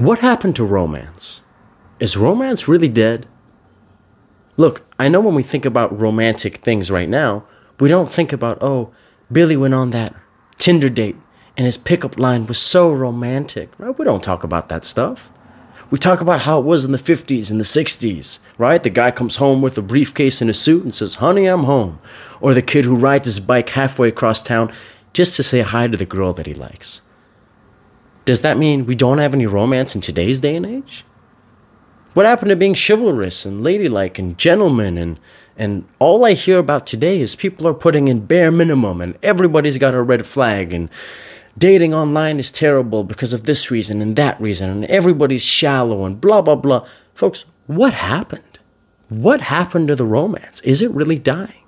What happened to romance? Is romance really dead? Look, I know when we think about romantic things right now, we don't think about, oh, Billy went on that Tinder date and his pickup line was so romantic, right? We don't talk about that stuff. We talk about how it was in the 50s and the 60s, right? The guy comes home with a briefcase and a suit and says, Honey, I'm home. Or the kid who rides his bike halfway across town just to say hi to the girl that he likes. Does that mean we don't have any romance in today's day and age? What happened to being chivalrous and ladylike and gentleman and and all I hear about today is people are putting in bare minimum and everybody's got a red flag and dating online is terrible because of this reason and that reason and everybody's shallow and blah blah blah. Folks, what happened? What happened to the romance? Is it really dying?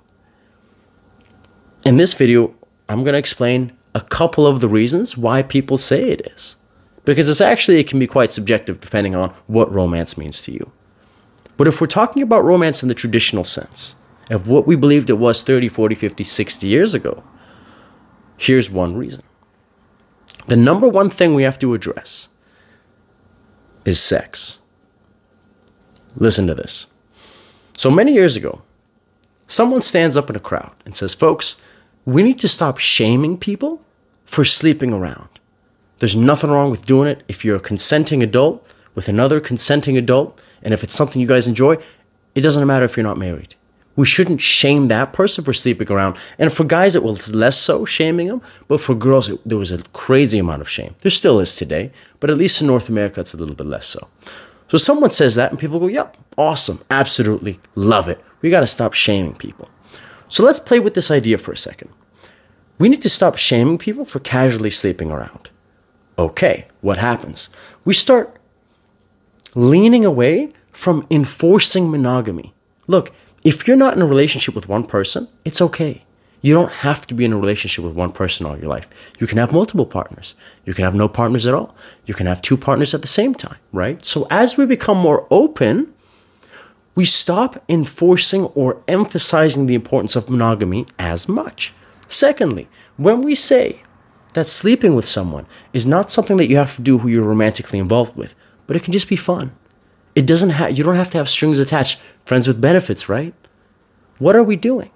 In this video, I'm going to explain a couple of the reasons why people say it is. Because it's actually, it can be quite subjective depending on what romance means to you. But if we're talking about romance in the traditional sense, of what we believed it was 30, 40, 50, 60 years ago, here's one reason. The number one thing we have to address is sex. Listen to this. So many years ago, someone stands up in a crowd and says, Folks, we need to stop shaming people for sleeping around. There's nothing wrong with doing it if you're a consenting adult with another consenting adult, and if it's something you guys enjoy, it doesn't matter if you're not married. We shouldn't shame that person for sleeping around. And for guys, it was less so shaming them, but for girls, it, there was a crazy amount of shame. There still is today, but at least in North America, it's a little bit less so. So someone says that, and people go, Yep, awesome, absolutely, love it. We got to stop shaming people. So let's play with this idea for a second. We need to stop shaming people for casually sleeping around. Okay, what happens? We start leaning away from enforcing monogamy. Look, if you're not in a relationship with one person, it's okay. You don't have to be in a relationship with one person all your life. You can have multiple partners. You can have no partners at all. You can have two partners at the same time, right? So as we become more open, we stop enforcing or emphasizing the importance of monogamy as much. Secondly, when we say that sleeping with someone is not something that you have to do who you're romantically involved with, but it can just be fun. It doesn't have you don't have to have strings attached. Friends with benefits, right? What are we doing?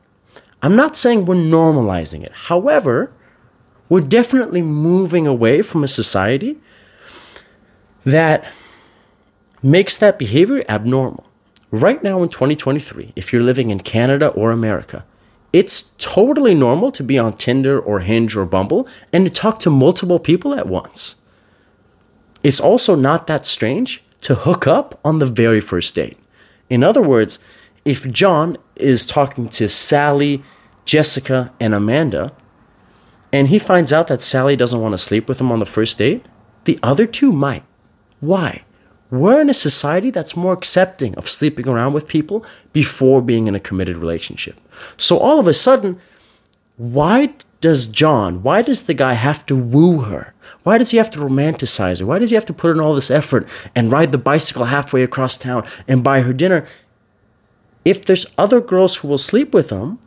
I'm not saying we're normalizing it. However, we're definitely moving away from a society that makes that behavior abnormal. Right now in 2023, if you're living in Canada or America, it's totally normal to be on Tinder or Hinge or Bumble and to talk to multiple people at once. It's also not that strange to hook up on the very first date. In other words, if John is talking to Sally, Jessica, and Amanda, and he finds out that Sally doesn't want to sleep with him on the first date, the other two might. Why? We're in a society that's more accepting of sleeping around with people before being in a committed relationship. So all of a sudden, why does John, why does the guy have to woo her? Why does he have to romanticize her? Why does he have to put in all this effort and ride the bicycle halfway across town and buy her dinner if there's other girls who will sleep with him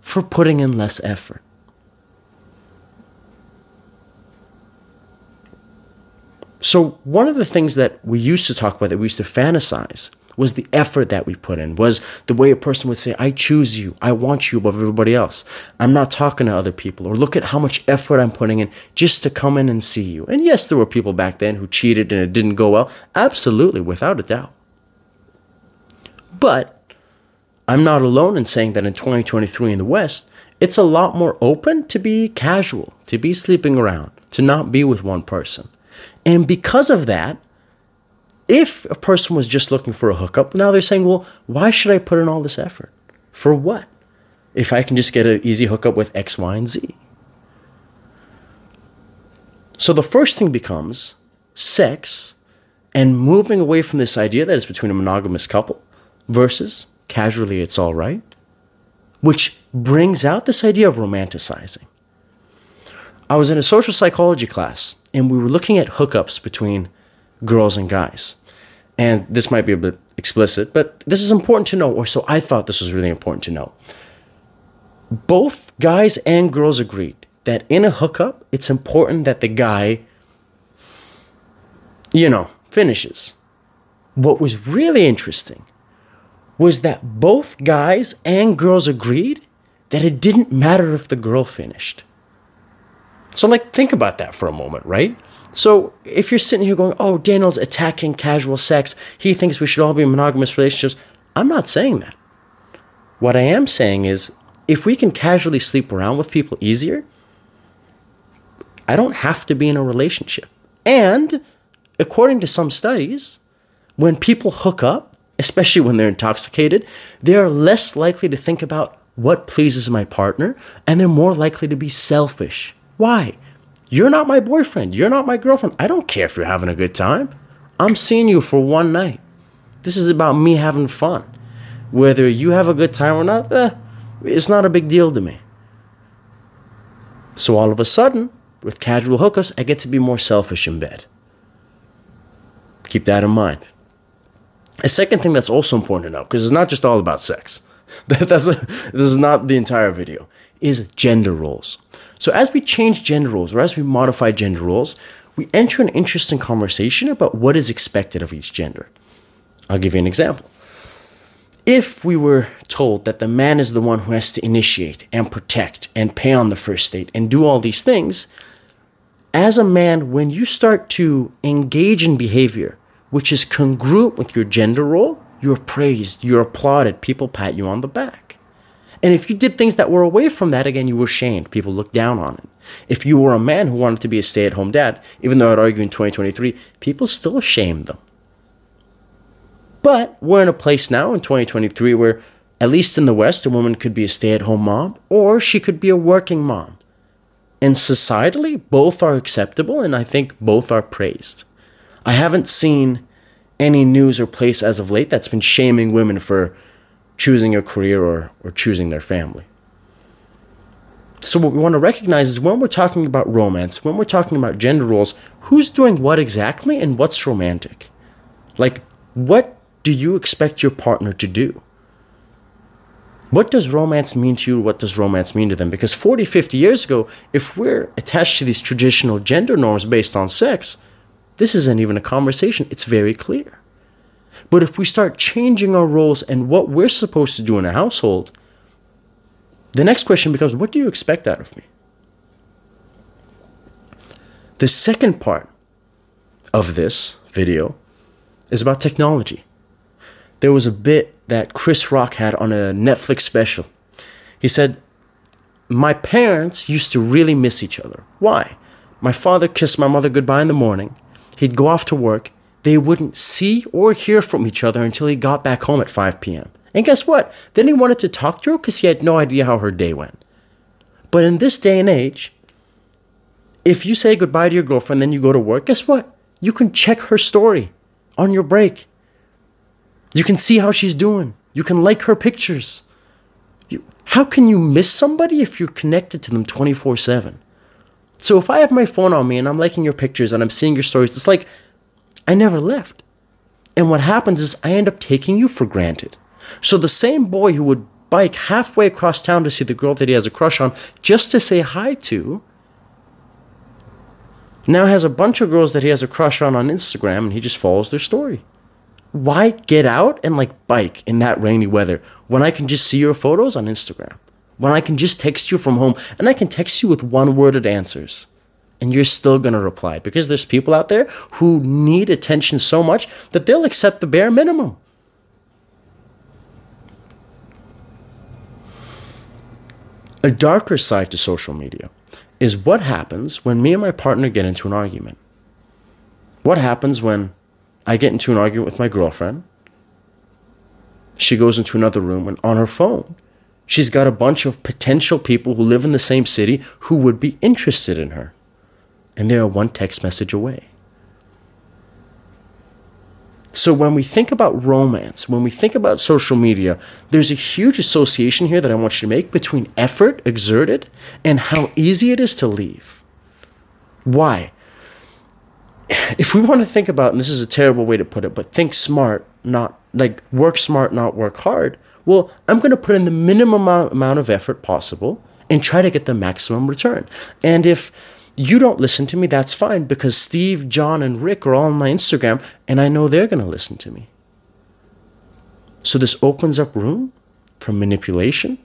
for putting in less effort? So, one of the things that we used to talk about, that we used to fantasize, was the effort that we put in, was the way a person would say, I choose you, I want you above everybody else. I'm not talking to other people, or look at how much effort I'm putting in just to come in and see you. And yes, there were people back then who cheated and it didn't go well. Absolutely, without a doubt. But I'm not alone in saying that in 2023 in the West, it's a lot more open to be casual, to be sleeping around, to not be with one person. And because of that, if a person was just looking for a hookup, now they're saying, well, why should I put in all this effort? For what? If I can just get an easy hookup with X, Y, and Z. So the first thing becomes sex and moving away from this idea that it's between a monogamous couple versus casually it's all right, which brings out this idea of romanticizing. I was in a social psychology class and we were looking at hookups between girls and guys. And this might be a bit explicit, but this is important to know, or so I thought this was really important to know. Both guys and girls agreed that in a hookup, it's important that the guy, you know, finishes. What was really interesting was that both guys and girls agreed that it didn't matter if the girl finished. So, like, think about that for a moment, right? So, if you're sitting here going, oh, Daniel's attacking casual sex, he thinks we should all be in monogamous relationships, I'm not saying that. What I am saying is, if we can casually sleep around with people easier, I don't have to be in a relationship. And according to some studies, when people hook up, especially when they're intoxicated, they are less likely to think about what pleases my partner and they're more likely to be selfish. Why? You're not my boyfriend. You're not my girlfriend. I don't care if you're having a good time. I'm seeing you for one night. This is about me having fun. Whether you have a good time or not, eh, it's not a big deal to me. So all of a sudden, with casual hookups, I get to be more selfish in bed. Keep that in mind. A second thing that's also important to know, because it's not just all about sex. that's a, this is not the entire video. Is gender roles. So as we change gender roles, or as we modify gender roles, we enter an interesting conversation about what is expected of each gender. I'll give you an example. If we were told that the man is the one who has to initiate and protect and pay on the first date and do all these things, as a man, when you start to engage in behavior which is congruent with your gender role, you're praised, you're applauded, people pat you on the back. And if you did things that were away from that, again, you were shamed. People looked down on it. If you were a man who wanted to be a stay at home dad, even though I'd argue in 2023, people still shamed them. But we're in a place now in 2023 where, at least in the West, a woman could be a stay at home mom or she could be a working mom. And societally, both are acceptable, and I think both are praised. I haven't seen any news or place as of late that's been shaming women for choosing a career or, or choosing their family. So, what we want to recognize is when we're talking about romance, when we're talking about gender roles, who's doing what exactly and what's romantic? Like, what do you expect your partner to do? What does romance mean to you? What does romance mean to them? Because 40, 50 years ago, if we're attached to these traditional gender norms based on sex, this isn't even a conversation, it's very clear. But if we start changing our roles and what we're supposed to do in a household, the next question becomes what do you expect out of me? The second part of this video is about technology. There was a bit that Chris Rock had on a Netflix special. He said, My parents used to really miss each other. Why? My father kissed my mother goodbye in the morning, He'd go off to work. They wouldn't see or hear from each other until he got back home at 5 p.m. And guess what? Then he wanted to talk to her because he had no idea how her day went. But in this day and age, if you say goodbye to your girlfriend, then you go to work, guess what? You can check her story on your break. You can see how she's doing. You can like her pictures. You, how can you miss somebody if you're connected to them 24 7? So if I have my phone on me and I'm liking your pictures and I'm seeing your stories, it's like I never left. And what happens is I end up taking you for granted. So the same boy who would bike halfway across town to see the girl that he has a crush on just to say hi to now has a bunch of girls that he has a crush on on Instagram and he just follows their story. Why get out and like bike in that rainy weather when I can just see your photos on Instagram? when I can just text you from home and I can text you with one worded answers and you're still going to reply because there's people out there who need attention so much that they'll accept the bare minimum. A darker side to social media is what happens when me and my partner get into an argument. What happens when I get into an argument with my girlfriend? She goes into another room and on her phone, She's got a bunch of potential people who live in the same city who would be interested in her. And they are one text message away. So when we think about romance, when we think about social media, there's a huge association here that I want you to make between effort exerted and how easy it is to leave. Why? If we want to think about, and this is a terrible way to put it, but think smart, not like work smart, not work hard, well, I'm going to put in the minimum amount of effort possible and try to get the maximum return. And if You don't listen to me, that's fine because Steve, John, and Rick are all on my Instagram and I know they're going to listen to me. So this opens up room for manipulation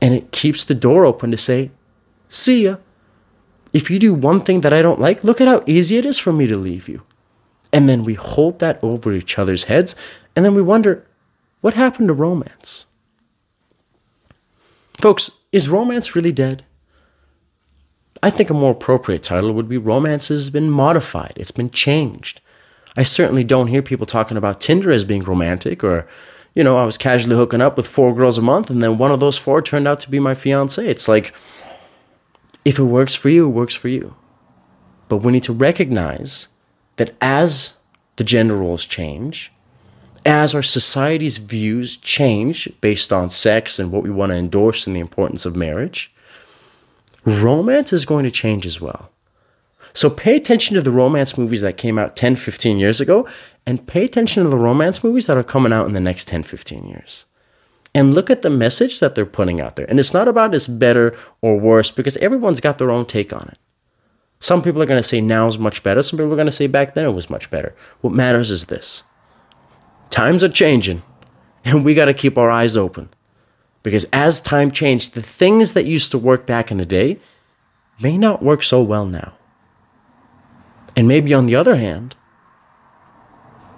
and it keeps the door open to say, see ya. If you do one thing that I don't like, look at how easy it is for me to leave you. And then we hold that over each other's heads and then we wonder, what happened to romance? Folks, is romance really dead? I think a more appropriate title would be Romance has been modified, it's been changed. I certainly don't hear people talking about Tinder as being romantic or, you know, I was casually hooking up with four girls a month and then one of those four turned out to be my fiance. It's like, if it works for you, it works for you. But we need to recognize that as the gender roles change, as our society's views change based on sex and what we want to endorse and the importance of marriage, romance is going to change as well. So pay attention to the romance movies that came out 10, 15 years ago, and pay attention to the romance movies that are coming out in the next 10, 15 years. And look at the message that they're putting out there. And it's not about it's better or worse because everyone's got their own take on it. Some people are going to say now is much better. Some people are going to say back then it was much better. What matters is this times are changing, and we got to keep our eyes open. Because as time changed, the things that used to work back in the day may not work so well now. And maybe on the other hand,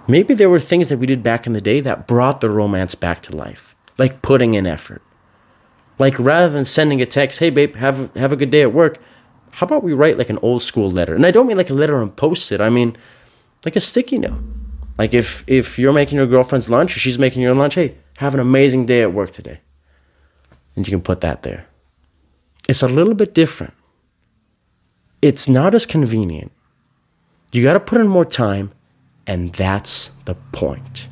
maybe there were things that we did back in the day that brought the romance back to life, like putting in effort. Like rather than sending a text, hey babe, have, have a good day at work, how about we write like an old school letter? And I don't mean like a letter and post it, I mean like a sticky note. Like if if you're making your girlfriend's lunch or she's making your lunch, hey, have an amazing day at work today. And you can put that there. It's a little bit different. It's not as convenient. You got to put in more time, and that's the point.